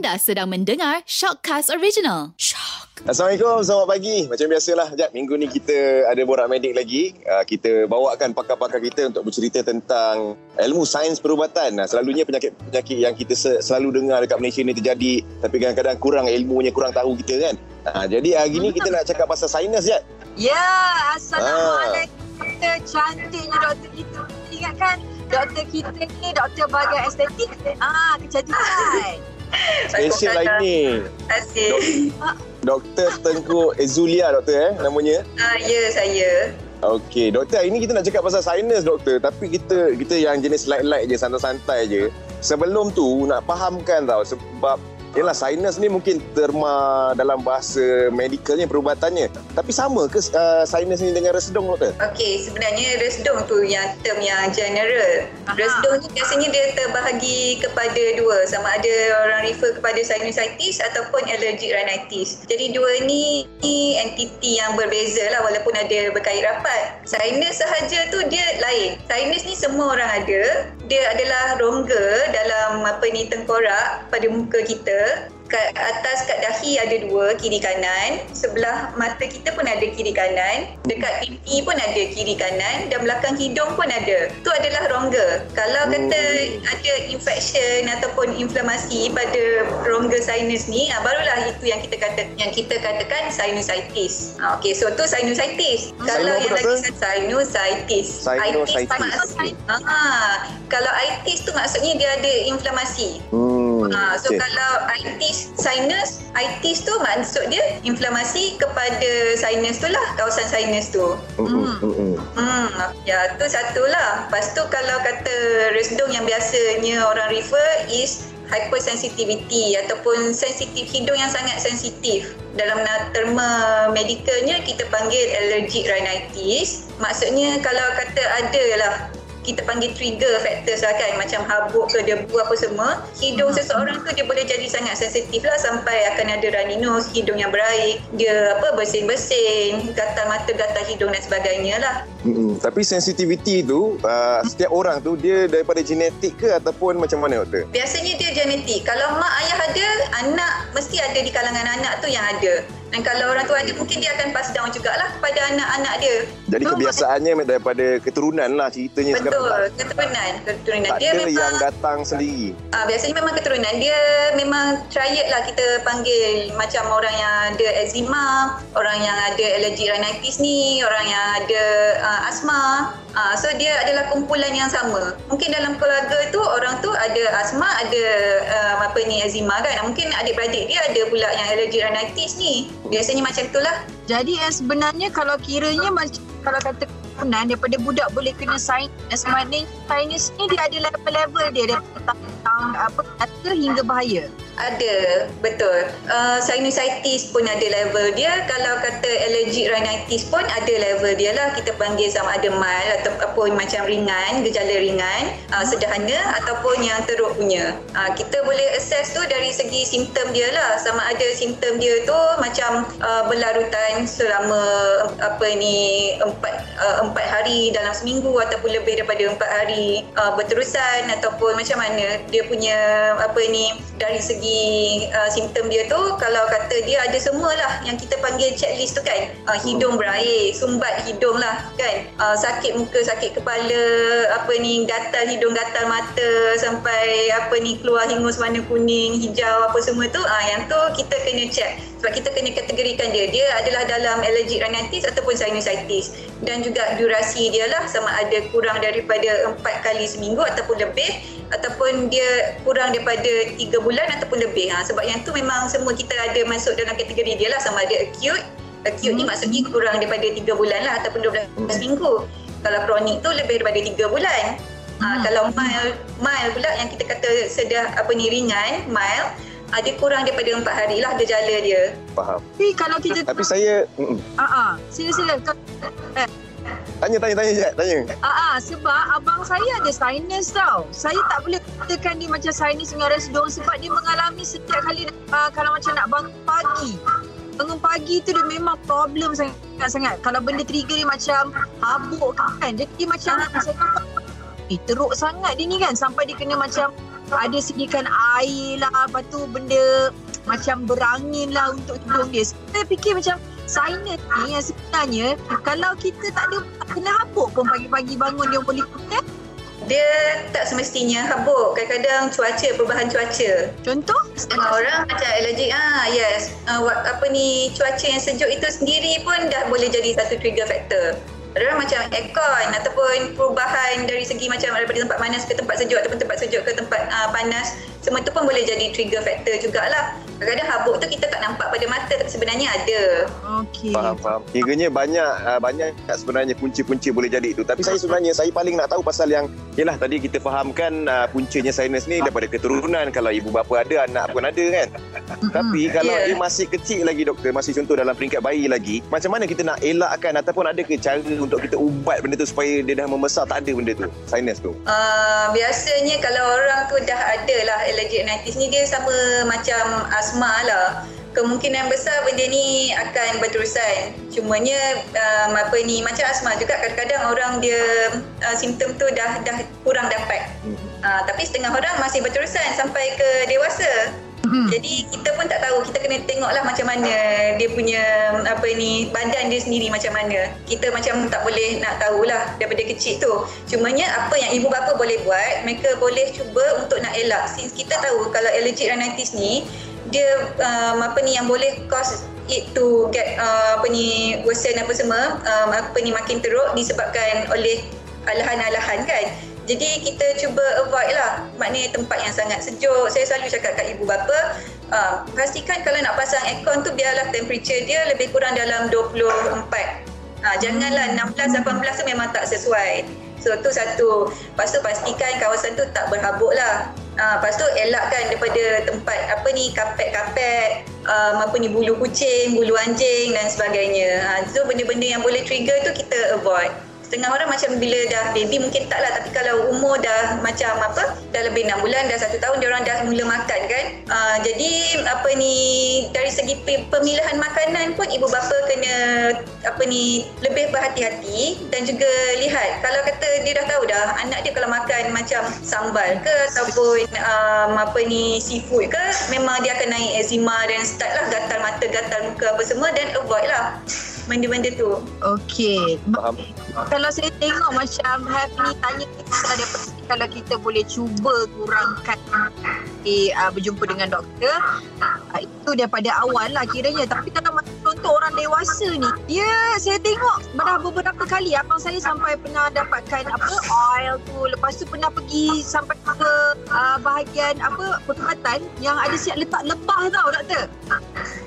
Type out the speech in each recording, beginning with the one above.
Anda sedang mendengar Shockcast Original. Shock. Assalamualaikum, selamat pagi. Macam biasalah, Jap, minggu ni kita ada borak medik lagi. Uh, kita bawakan pakar-pakar kita untuk bercerita tentang ilmu sains perubatan. Nah, selalunya penyakit-penyakit yang kita selalu dengar dekat Malaysia ni terjadi tapi kadang-kadang kurang ilmunya, kurang tahu kita kan. Uh, jadi hari ni kita nak cakap pasal sains, Jap. Ya, Assalamualaikum. Doktor cantiknya doktor kita. Ingatkan doktor kita ni doktor bahagian estetik. Ah, kecantikan. Special lah ini. Terima kasih. Doktor Tengku Ezulia doktor eh namanya. Ah, ya saya. Okey, doktor hari ni kita nak cakap pasal sinus doktor tapi kita kita yang jenis light-light je santai-santai je. Sebelum tu nak fahamkan tau sebab Yalah, sinus ni mungkin terma dalam bahasa medikalnya, perubatannya. Tapi sama ke uh, sinus ni dengan resedung, doktor? Okey, sebenarnya resedung tu yang term yang general. Aha. Resedung ni biasanya dia terbahagi kepada dua. Sama ada orang refer kepada sinusitis ataupun allergic rhinitis. Jadi dua ni, ni entiti yang berbeza lah walaupun ada berkait rapat. Sinus sahaja tu dia lain. Sinus ni semua orang ada. Dia adalah rongga dalam apa ni tengkorak pada muka kita kat atas kat dahi ada dua kiri kanan. Sebelah mata kita pun ada kiri kanan. Dekat pipi pun ada kiri kanan. Dan belakang hidung pun ada. Tu adalah rongga. Kalau kata ada infection ataupun inflamasi pada rongga sinus ni ah, barulah itu yang kita kata yang kita katakan sinusitis. Ah, okey so tu sinusitis. Hmm. kalau Sino yang lagi sinusitis. Sinusitis. maksud- ah, kalau itis tu maksudnya dia ada inflamasi. Hmm. Ha, so okey. kalau itis sinus, itis tu maksud dia inflamasi kepada sinus tu lah, kawasan sinus tu. Mm-mm, mm-mm. Hmm, ya tu satulah. Lepas tu kalau kata resedung yang biasanya orang refer is hypersensitivity ataupun sensitif hidung yang sangat sensitif. Dalam terma medikalnya kita panggil allergic rhinitis. Maksudnya kalau kata ada lah kita panggil trigger factors lah kan macam habuk ke debu apa semua hidung seseorang tu dia boleh jadi sangat sensitif lah sampai akan ada runny nose hidung yang berair dia apa bersin-bersin gatal mata gatal hidung dan sebagainya lah Mm-mm. Tapi sensitivity tu uh, setiap orang tu dia daripada genetik ke ataupun macam mana doktor? Biasanya dia genetik. Kalau mak ayah ada, anak mesti ada di kalangan anak tu yang ada. Dan kalau orang tu ada, mungkin dia akan pass down jugalah kepada anak-anak dia. Jadi So, kebiasaannya daripada keturunan lah ceritanya sekarang. Betul, keturunan. Keturunan. Tak Dia ada memang, yang datang sendiri. Ah, biasanya memang keturunan. Dia memang triad lah kita panggil macam orang yang ada eczema, orang yang ada allergic rhinitis ni, orang yang ada uh, asma. Ah, so dia adalah kumpulan yang sama. Mungkin dalam keluarga tu orang tu ada asma, ada uh, apa ni eczema kan. Mungkin adik-beradik dia ada pula yang allergic rhinitis ni. Biasanya macam itulah. Jadi yang sebenarnya kalau kiranya macam kalau kata keturunan daripada budak boleh kena sinus maknanya sinus ni dia ada level-level dia daripada tahun apa kata hingga bahaya. Ada, betul. Uh, sinusitis pun ada level dia. Kalau kata allergic rhinitis pun ada level dia lah. Kita panggil sama ada mild ataupun macam ringan, gejala ringan, uh, sederhana ataupun yang teruk punya. Uh, kita boleh assess tu dari segi simptom dia lah. Sama ada simptom dia tu macam uh, berlarutan selama apa ni empat uh, empat hari dalam seminggu ataupun lebih daripada empat hari uh, berterusan ataupun macam mana dia punya apa ni dari segi uh, simptom dia tu kalau kata dia ada semualah yang kita panggil checklist tu kan. Uh, hidung berair sumbat hidung lah kan. Uh, sakit muka sakit kepala apa ni gatal hidung gatal mata sampai apa ni keluar hingus warna kuning hijau apa semua tu uh, yang tu kita kena check sebab kita kena kategorikan dia. Dia adalah dalam allergic rhinitis ataupun sinusitis. Dan juga durasi dia lah sama ada kurang daripada 4 kali seminggu ataupun lebih ataupun dia kurang daripada 3 bulan ataupun lebih. Ha, sebab yang tu memang semua kita ada masuk dalam kategori dia lah. Sama ada acute. Acute ni maksudnya kurang daripada 3 bulan lah ataupun 12 minggu kalau kronik tu lebih daripada 3 bulan. Ha, kalau mild mild pula yang kita kata sedah apa ni ringan mild ada kurang daripada 4 hari lah gejala dia Faham. Tapi kalau kita Tapi saya ah ah sila sila tanya tanya tanya je, tanya. ah ah sebab abang saya ada sinus tau. Saya tak boleh katakan dia macam sinus dengan resedung sebab dia mengalami setiap kali uh, kalau macam nak bangun pagi. Bangun pagi tu dia memang problem sangat-sangat. Kalau benda trigger dia macam habuk kan. Jadi dia macam saya nampak Eh teruk sangat dia ni kan sampai dia kena macam ada sediakan air lah lepas tu benda macam berangin lah untuk hidung dia. Saya fikir macam sinus ni yang sebenarnya kalau kita tak ada kena habuk pun pagi-pagi bangun dia boleh kena. Dia tak semestinya habuk. Kadang-kadang cuaca, perubahan cuaca. Contoh? Setengah orang macam allergic. Ah, yes. Uh, apa ni, cuaca yang sejuk itu sendiri pun dah boleh jadi satu trigger factor. Ada orang macam aircon ataupun perubahan dari segi macam daripada tempat panas ke tempat sejuk ataupun tempat sejuk ke tempat uh, panas. Semua tu pun boleh jadi trigger factor jugalah kadang-kadang habuk tu kita tak nampak pada mata tapi sebenarnya ada. Okey. Faham, faham. Kiranya banyak uh, banyak sebenarnya punca-punca boleh jadi itu. Tapi saya sebenarnya saya paling nak tahu pasal yang yalah tadi kita fahamkan uh, puncanya sinus ni daripada keturunan kalau ibu bapa ada anak pun ada kan. Tapi kalau Yeah. dia masih kecil lagi doktor, masih contoh dalam peringkat bayi lagi, macam mana kita nak elakkan ataupun ada ke cara untuk kita ubat benda tu supaya dia dah membesar tak ada benda tu, sinus tu. Uh, biasanya kalau orang tu dah ada lah allergic rhinitis ni dia sama macam asma lah. Kemungkinan besar benda ni akan berterusan. Cumanya um, apa ni macam asma juga kadang-kadang orang dia uh, simptom tu dah dah kurang dapat. Uh, tapi setengah orang masih berterusan sampai ke dewasa. Hmm. Jadi kita pun tak tahu kita kena tengoklah macam mana dia punya apa ni badan dia sendiri macam mana. Kita macam tak boleh nak tahulah daripada kecil tu. Cumanya apa yang ibu bapa boleh buat, mereka boleh cuba untuk nak elak. Since kita tahu kalau allergic rhinitis ni dia um, apa ni yang boleh cause it to get uh, apa ni worsen apa semua um, apa ni makin teruk disebabkan oleh alahan-alahan kan. Jadi kita cuba avoid lah maknanya tempat yang sangat sejuk. Saya selalu cakap kat ibu bapa, uh, pastikan kalau nak pasang aircon tu biarlah temperature dia lebih kurang dalam 24. Ha, janganlah 16 18 tu memang tak sesuai. So tu satu. Lepas tu pastikan kawasan tu tak berhabuk lah. Ha, lepas tu elakkan daripada tempat apa ni kapet-kapet, um, apa ni bulu kucing, bulu anjing dan sebagainya. Ha, so benda-benda yang boleh trigger tu kita avoid. Setengah orang macam bila dah baby mungkin tak lah. Tapi kalau umur dah macam apa dah lebih 6 bulan dah satu tahun dia orang dah mula makan kan. Uh, jadi apa ni dari segi pe- pemilihan makanan pun ibu bapa kena apa ni lebih berhati-hati dan juga lihat. Kalau kata dia dah tahu dah anak dia kalau makan macam sambal ke ataupun um, apa ni seafood ke memang dia akan naik eczema dan start lah gatal mata gatal muka apa semua dan avoid lah benda-benda tu. Okey. Faham? Kalau saya tengok macam Have ni tanya kita pasti kalau kita boleh cuba kurangkan eh, uh, berjumpa dengan doktor uh, itu daripada awal lah kiranya. Tapi kalau macam contoh orang dewasa ni dia saya tengok dah beberapa kali. Abang saya sampai pernah dapatkan apa oil tu. Lepas tu pernah pergi sampai ke uh, bahagian apa perkhidmatan yang ada siap letak lebah tau doktor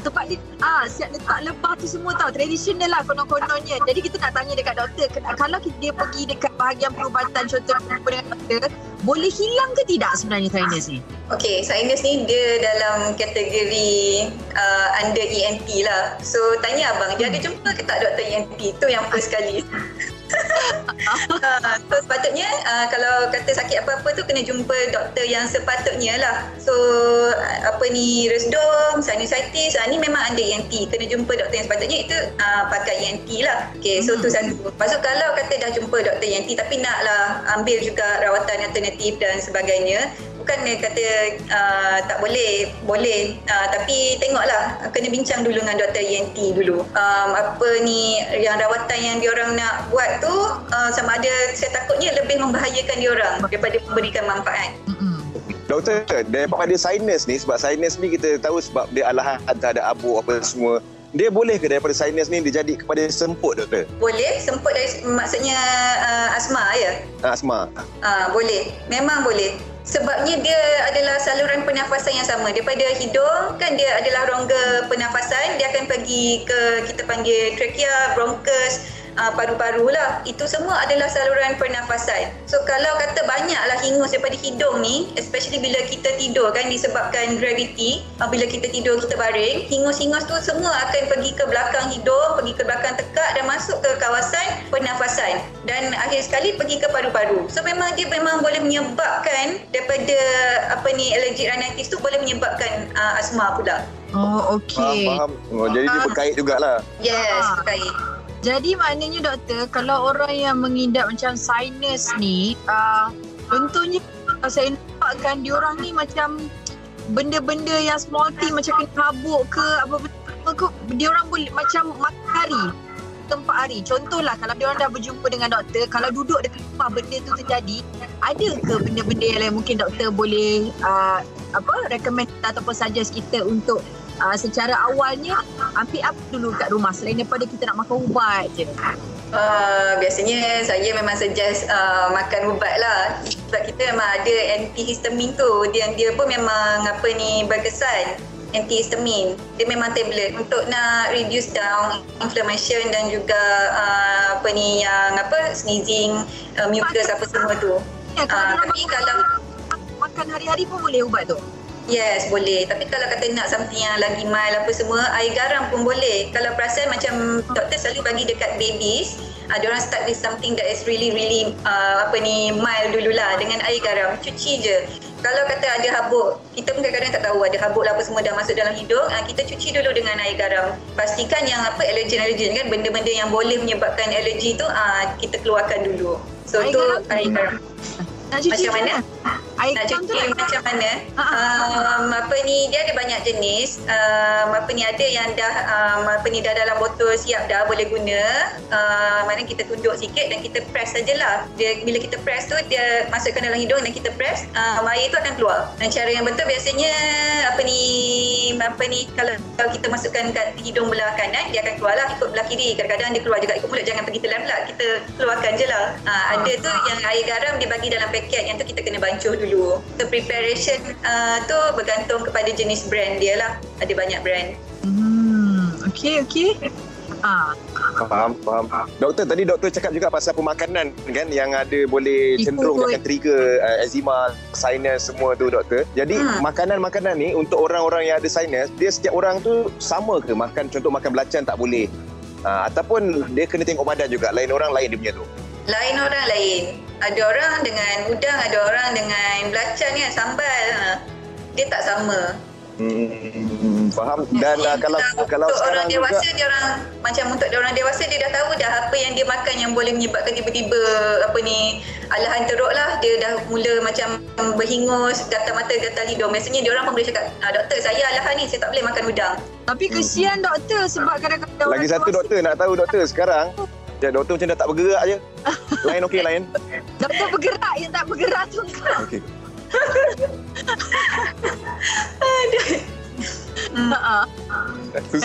tempat dia ah siap letak lebah tu semua tau tradisional lah konon-kononnya jadi kita nak tanya dekat doktor kalau kita- dia pergi dekat bahagian perubatan contoh jumpa dengan doktor boleh hilang ke tidak sebenarnya sinus ni Okay, sinus ni dia dalam kategori uh, under ENT lah. So, tanya abang, dia ada jumpa ke tak doktor ENT? Tu yang first kali. uh, so, sepatutnya uh, kalau kata sakit apa-apa tu kena jumpa doktor yang sepatutnya lah. So, uh, apa ni, resdom, sinusitis, uh, ni memang under ENT. Kena jumpa doktor yang sepatutnya itu uh, pakai ENT lah. Okay, so tu satu. Lepas tu kalau kata dah jumpa doktor ENT tapi naklah ambil juga rawatan alternatif dan sebagainya, bukan dia kata uh, tak boleh boleh uh, tapi tengoklah kena bincang dulu dengan doktor ENT dulu um, apa ni yang rawatan yang diorang nak buat tu uh, sama ada saya takutnya lebih membahayakan diorang daripada memberikan manfaat. Doktor, daripada sinus ni sebab sinus ni kita tahu sebab dia alahan terhadap abu apa semua. Dia boleh ke daripada sinus ni dia jadi kepada semput doktor? boleh semput dari maksudnya uh, asma ya Asma. uh, boleh memang boleh sebabnya dia adalah saluran pernafasan yang sama. Daripada hidung kan dia adalah rongga pernafasan. Dia akan pergi ke kita panggil trachea bronchus uh, paru-paru lah. Itu semua adalah saluran pernafasan. So kalau kata banyaklah hingus daripada hidung ni especially bila kita tidur kan disebabkan gravity uh, bila kita tidur kita baring hingus-hingus tu semua akan pergi ke belakang hidung pergi ke belakang tekak dan masuk ke kawasan pernafasan. Dan akhir sekali pergi ke paru-paru. So memang dia memang boleh menyebabkan daripada apa ni allergic rhinitis tu boleh menyebabkan uh, asma pula. Oh Faham, okey. Faham. Oh, jadi dia berkait jugalah. yes berkait Jadi maknanya doktor, kalau orang yang mengidap macam sinus ni, uh, contohnya uh, saya nampak kan diorang ni macam benda-benda yang small thing macam kena habuk ke apa benda ke, diorang boleh macam makan hari tempat hari. Contohlah kalau diorang dah berjumpa dengan doktor, kalau duduk dekat rumah benda tu terjadi, ada ke benda-benda yang lain mungkin doktor boleh uh, apa recommend ataupun suggest kita untuk uh, secara awalnya ambil apa dulu kat rumah. Selain daripada kita nak makan ubat je. Uh, biasanya saya memang suggest uh, makan ubat lah. Sebab kita memang ada antihistamin tu. Dia dia pun memang apa ni berkesan. Antihistamin. Dia memang tablet untuk nak reduce down inflammation dan juga uh, apa ni yang apa sneezing uh, mucus apa semua tu. Ya, kalau uh, tapi kalau makan hari-hari pun boleh ubat tu. Yes, boleh. Tapi kalau kata nak something yang lagi mild apa semua, air garam pun boleh. Kalau perasan macam doktor selalu bagi dekat babies, uh, orang start with something that is really really uh, apa ni mild dululah dengan air garam. Cuci je. Kalau kata ada habuk, kita pun kadang-kadang tak tahu ada habuk lah apa semua dah masuk dalam hidung, uh, kita cuci dulu dengan air garam. Pastikan yang apa allergen-allergen kan benda-benda yang boleh menyebabkan alergi tu uh, kita keluarkan dulu. So Air tu garam? air garam. Nak cuci Macam mana? Air nak cuci nak macam mana? Ha, ha. um, apa ni dia ada banyak jenis. Um, apa ni ada yang dah um, apa ni dah dalam botol siap dah boleh guna. Uh, mana kita tunduk sikit dan kita press sajalah. Dia bila kita press tu dia masukkan dalam hidung dan kita press um, air tu akan keluar. Dan cara yang betul biasanya apa ni apa ni kalau, kalau kita masukkan kat hidung belah kanan dia akan keluar lah ikut belah kiri. Kadang-kadang dia keluar juga ikut mulut jangan pergi telan pula kita keluarkan je lah. Uh, ada tu yang air garam dia bagi dalam paket yang tu kita kena bancuh dulu so preparation uh, tu bergantung kepada jenis brand dia lah ada banyak brand Hmm, okey okey. Ah, Faham, faham. Doktor, tadi doktor cakap juga pasal pemakanan kan yang ada boleh cenderung akan trigger uh, eczema, sinus semua tu doktor. Jadi Hmm. makanan-makanan ni untuk orang-orang yang ada sinus, dia setiap orang tu sama ke makan contoh makan belacan tak boleh? Uh, ataupun dia kena tengok badan juga. Lain orang lain dia punya tu. lain orang lain ada orang dengan udang ada orang dengan belacan kan sambal. Ha. dia tak sama. Hmm, faham. Dan uh, kalau Untuk- kalau untuk sekarang orang dewasa juga dia orang macam untuk dia orang dewasa dia dah tahu dah apa yang dia makan yang boleh menyebabkan tiba-tiba apa ni alahan teruk lah. Dia dah mula macam berhingus gatal mata gatal hidung. Biasanya dia orang pun boleh cakap ah, doktor saya alahan ni saya tak boleh makan udang. Tapi kesian doktor sebab kadang-kadang lagi orang satu doktor nak tahu doktor sekarang Ya, doktor macam dah tak bergerak je. Lain okey lain. Doktor bergerak yang tak bergerak tu kau. Okey. hmm. Ha.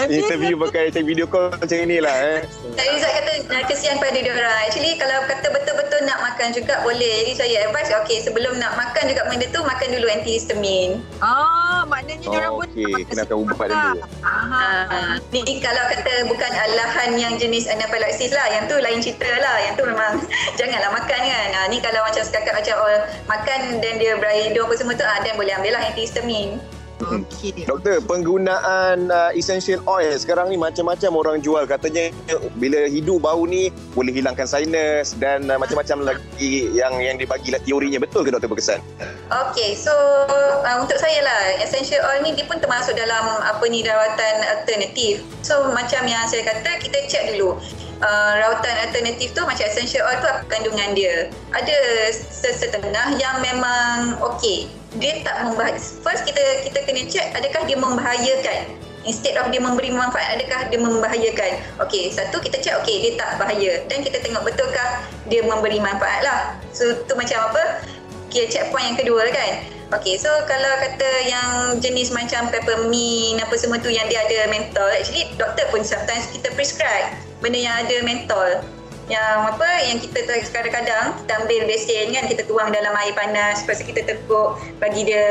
Interview pakai macam video call macam inilah eh. Tak Izzat kata uh, kesian pada dia orang. Actually kalau kata betul-betul nak makan juga boleh. Jadi saya advise okey sebelum nak makan juga benda tu makan dulu antihistamin. Ah, maknanya dia orang Oh, okey. makan Kena akan ubat dulu. Uh, ni kalau kata bukan alahan yang jenis anaphylaxis lah. Yang tu lain cerita lah. Yang tu memang janganlah makan kan. Uh, ni kalau macam setakat macam oh, makan dan dia berair hidung apa semua tu ah dan boleh ambil lah antihistamin. Okey. Doktor, penggunaan uh, essential oil sekarang ni macam-macam orang jual. Katanya bila hidu bau ni boleh hilangkan sinus dan uh, macam-macam lagi yang yang dibagilah teorinya. Betul ke doktor berkesan? Okay, so uh, untuk saya lah, essential oil ni dia pun termasuk dalam apa ni rawatan alternatif. So macam yang saya kata, kita check dulu. Uh, rawatan alternatif tu macam essential oil tu apa kandungan dia. Ada sesetengah yang memang okey. Dia tak membahayakan. First kita kita kena check adakah dia membahayakan. Instead of dia memberi manfaat, adakah dia membahayakan? Okey, satu kita check okey dia tak bahaya. Dan kita tengok betulkah dia memberi manfaat lah. So tu macam apa? kira checkpoint yang kedua kan. Okay, so kalau kata yang jenis macam peppermint apa semua tu yang dia ada mentol, actually doktor pun sometimes kita prescribe benda yang ada mentol. Yang apa, yang kita kadang-kadang kita ambil besin kan, kita tuang dalam air panas, lepas kita tekuk, bagi dia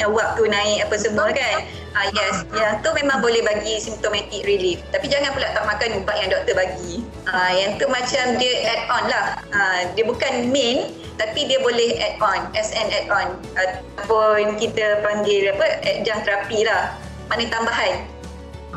uh, wap tu naik apa semua kan. Ah yes, yang tu memang boleh bagi symptomatic relief. Tapi jangan pula tak makan ubat yang doktor bagi. Ah yang tu macam dia add on lah. Ah dia bukan main tapi dia boleh add on as an add on ataupun kita panggil apa adjunct terapi lah. Maknanya tambahan.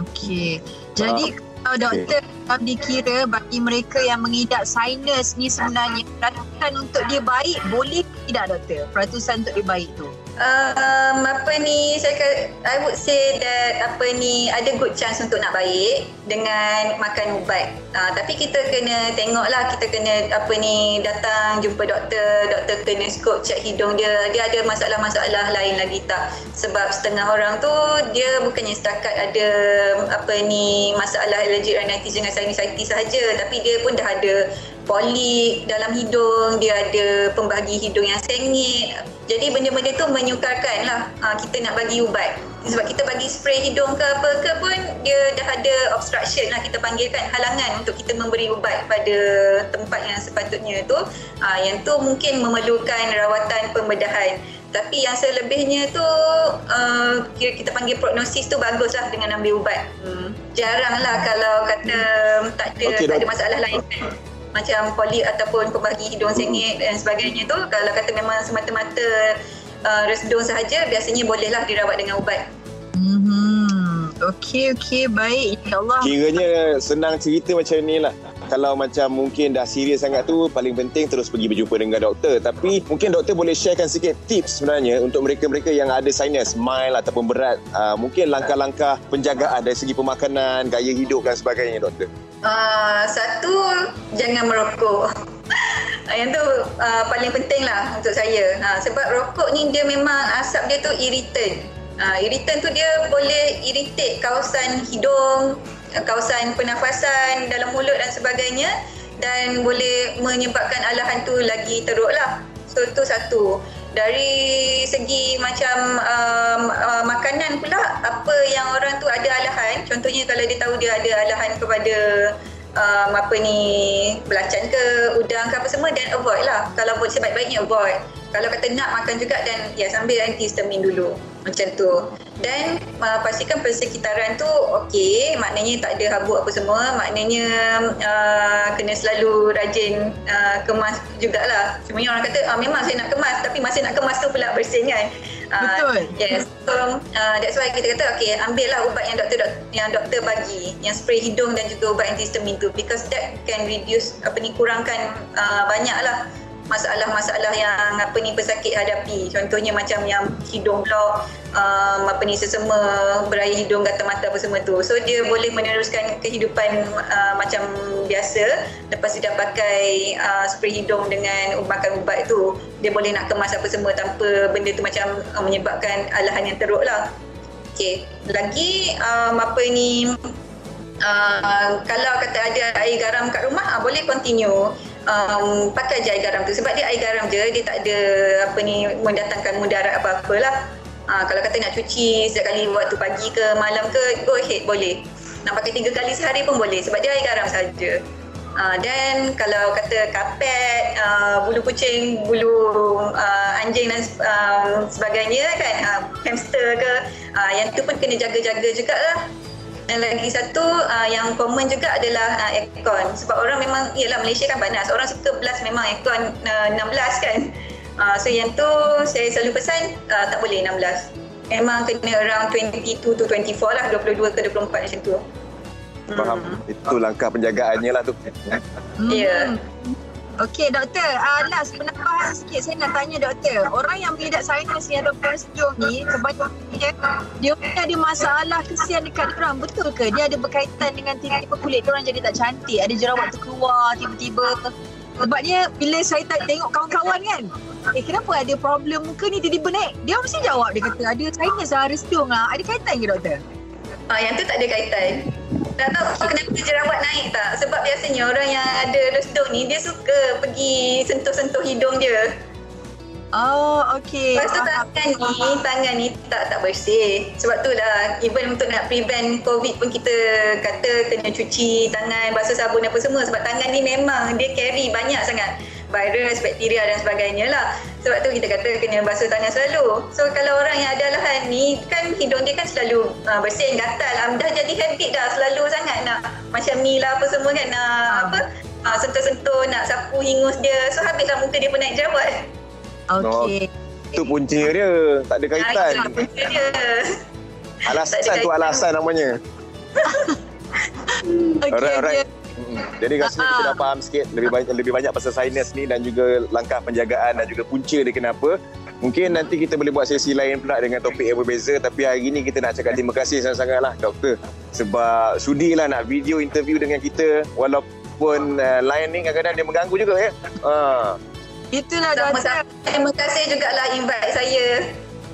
Okey. Jadi kalau doktor kalau dikira bagi mereka yang mengidap sinus ni sebenarnya peratusan untuk dia baik boleh tidak doktor? Peratusan untuk dia baik tu. Um, apa ni saya I would say that apa ni ada good chance untuk nak baik dengan makan ubat. Uh, tapi kita kena tengoklah kita kena apa ni datang jumpa doktor, doktor kena scope check hidung dia. Dia ada masalah-masalah lain lagi tak? Sebab setengah orang tu dia bukannya setakat ada apa ni masalah allergic rhinitis dengan sinusitis saja tapi dia pun dah ada polik dalam hidung, dia ada pembagi hidung yang sengit. Jadi benda-benda tu menyukarkan lah ha, kita nak bagi ubat. Sebab kita bagi spray hidung ke apa ke pun dia dah ada obstruction lah kita panggilkan halangan untuk kita memberi ubat pada tempat yang sepatutnya tu. Ha, yang tu mungkin memerlukan rawatan pembedahan. Tapi yang selebihnya tu uh, kita panggil prognosis tu bagus lah dengan ambil ubat. Hmm. Jarang lah kalau kata tak ada, Okey, tak ada masalah lain kan macam polik ataupun pembagi hidung sengit dan sebagainya tu kalau kata memang semata-mata uh, resedung sahaja biasanya bolehlah dirawat dengan ubat. Hmm. Okey, okey. Baik. InsyaAllah. Kiranya senang cerita macam ni lah. Kalau macam mungkin dah serius sangat tu paling penting terus pergi berjumpa dengan doktor. Tapi mungkin doktor boleh sharekan sikit tips sebenarnya untuk mereka-mereka yang ada sinus mild ataupun berat. Uh, mungkin langkah-langkah penjagaan dari segi pemakanan, gaya hidup dan sebagainya doktor. Uh, satu jangan merokok. Yang tu uh, paling penting lah untuk saya. Ha, sebab rokok ni dia memang asap dia tu irritant. Uh, irritant tu dia boleh irritate kawasan hidung, kawasan pernafasan dalam mulut dan sebagainya dan boleh menyebabkan alahan tu lagi teruk lah. So itu satu. Dari segi macam um, uh, makanan pula apa yang orang tu ada alahan contohnya kalau dia tahu dia ada alahan kepada um, apa ni belacan ke udang ke apa semua dan avoid lah. Kalau boleh sebaik-baiknya avoid. Kalau kata nak makan juga dan ya sambil antihistamin dulu. Macam tu. Dan uh, pastikan persekitaran tu okey. Maknanya tak ada habuk apa semua. Maknanya uh, kena selalu rajin uh, kemas jugalah. Sebenarnya orang kata uh, memang saya nak kemas tapi masa nak kemas tu pula bersin kan Uh, Betul. Yes. So uh, that's why kita kata okay ambillah ubat yang doktor dok- yang doktor bagi yang spray hidung dan juga ubat antihistamin tu because that can reduce apa ni kurangkan uh, banyaklah masalah-masalah yang apa ni pesakit hadapi. Contohnya macam yang hidung block um, apa ni sesama berair hidung gatal mata apa semua tu. So dia boleh meneruskan kehidupan uh, macam biasa. Lepas dia dah pakai uh, spray hidung dengan makan ubat tu dia boleh nak kemas apa semua tanpa benda tu macam uh, menyebabkan alahan yang teruk lah. Okay. Lagi um, apa ni uh, kalau kata ada air garam kat rumah uh, boleh continue um, pakai je air garam tu. Sebab dia air garam je dia tak ada apa ni mendatangkan mudarat apa-apa lah. Uh, kalau kata nak cuci setiap kali waktu pagi ke malam ke go ahead boleh. Nak pakai tiga kali sehari pun boleh sebab dia air garam saja. Uh, dan kalau kata kapet, uh, bulu kucing, bulu uh, anjing dan uh, sebagainya kan, uh, hamster ke, uh, yang tu pun kena jaga-jaga jugalah. Dan lagi satu uh, yang common juga adalah uh, aircon. Sebab orang memang, iyalah Malaysia kan panas. Orang suka blast memang aircon uh, 16 kan. Uh, so yang tu saya selalu pesan uh, tak boleh 16. Memang kena around 22 to 24 lah, 22 ke 24 macam tu. Faham? Itu langkah penjagaannya lah tu. Hmm. Ya. Okey doktor, uh, last penambahan sikit saya nak tanya doktor. Orang yang mengidap sinus yang doktor sedung ni kebanyakan dia dia ada masalah kesian dekat orang betul ke? Dia ada berkaitan dengan tiba-tiba kulit orang jadi tak cantik, ada jerawat terkeluar tiba-tiba. Sebab dia bila saya tak tengok kawan-kawan kan, eh kenapa ada problem muka ni tiba-tiba naik? Dia mesti jawab dia kata ada sinus lah, ada lah. Ada kaitan ke doktor? Ah, yang tu tak ada kaitan. Tak tahu kenapa jerawat naik tak? Sebab biasanya orang yang ada resedung ni dia suka pergi sentuh-sentuh hidung dia. Oh, okey. Lepas tu Faham. tangan ni, tangan ni tak tak bersih. Sebab tu lah, even untuk nak prevent COVID pun kita kata kena cuci tangan, basuh sabun apa semua. Sebab tangan ni memang dia carry banyak sangat virus, bakteria dan sebagainya lah. Sebab tu kita kata kena basuh tangan selalu. So kalau orang yang ada alahan ni, kan hidung dia kan selalu uh, bersih, gatal. Um, dah jadi habit dah, selalu sangat nak macam ni lah apa semua kan. Nak apa, uh, sentuh-sentuh, nak sapu hingus dia. So habislah muka dia pun naik jerawat. Okey. Itu punca dia. Tak ada kaitan. Ah, itulah punca dia. Alasan tu alasan namanya. Okey, Alright, alright. Okey. Mm. Jadi rasanya kita dah faham sikit lebih banyak lebih banyak pasal sinus ni dan juga langkah penjagaan dan juga punca dia kenapa. Mungkin nanti kita boleh buat sesi lain pula dengan topik yang berbeza tapi hari ini kita nak cakap terima kasih sangat-sangat lah doktor sebab sudilah nak video interview dengan kita walaupun uh, line ni kadang-kadang dia mengganggu juga ya. Uh. Itulah doktor. Terima kasih jugalah invite saya.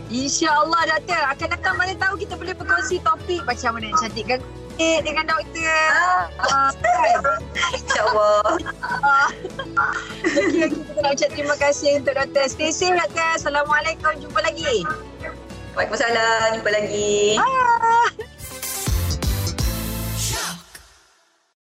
InsyaAllah doktor akan datang mana tahu kita boleh berkongsi topik macam mana nak cantikkan kulit dengan doktor. Ah? InsyaAllah. Okey, okey, kita nak ucap terima kasih untuk doktor. Stay safe doktor. Assalamualaikum. Jumpa lagi. Waalaikumsalam. Jumpa lagi. Ah.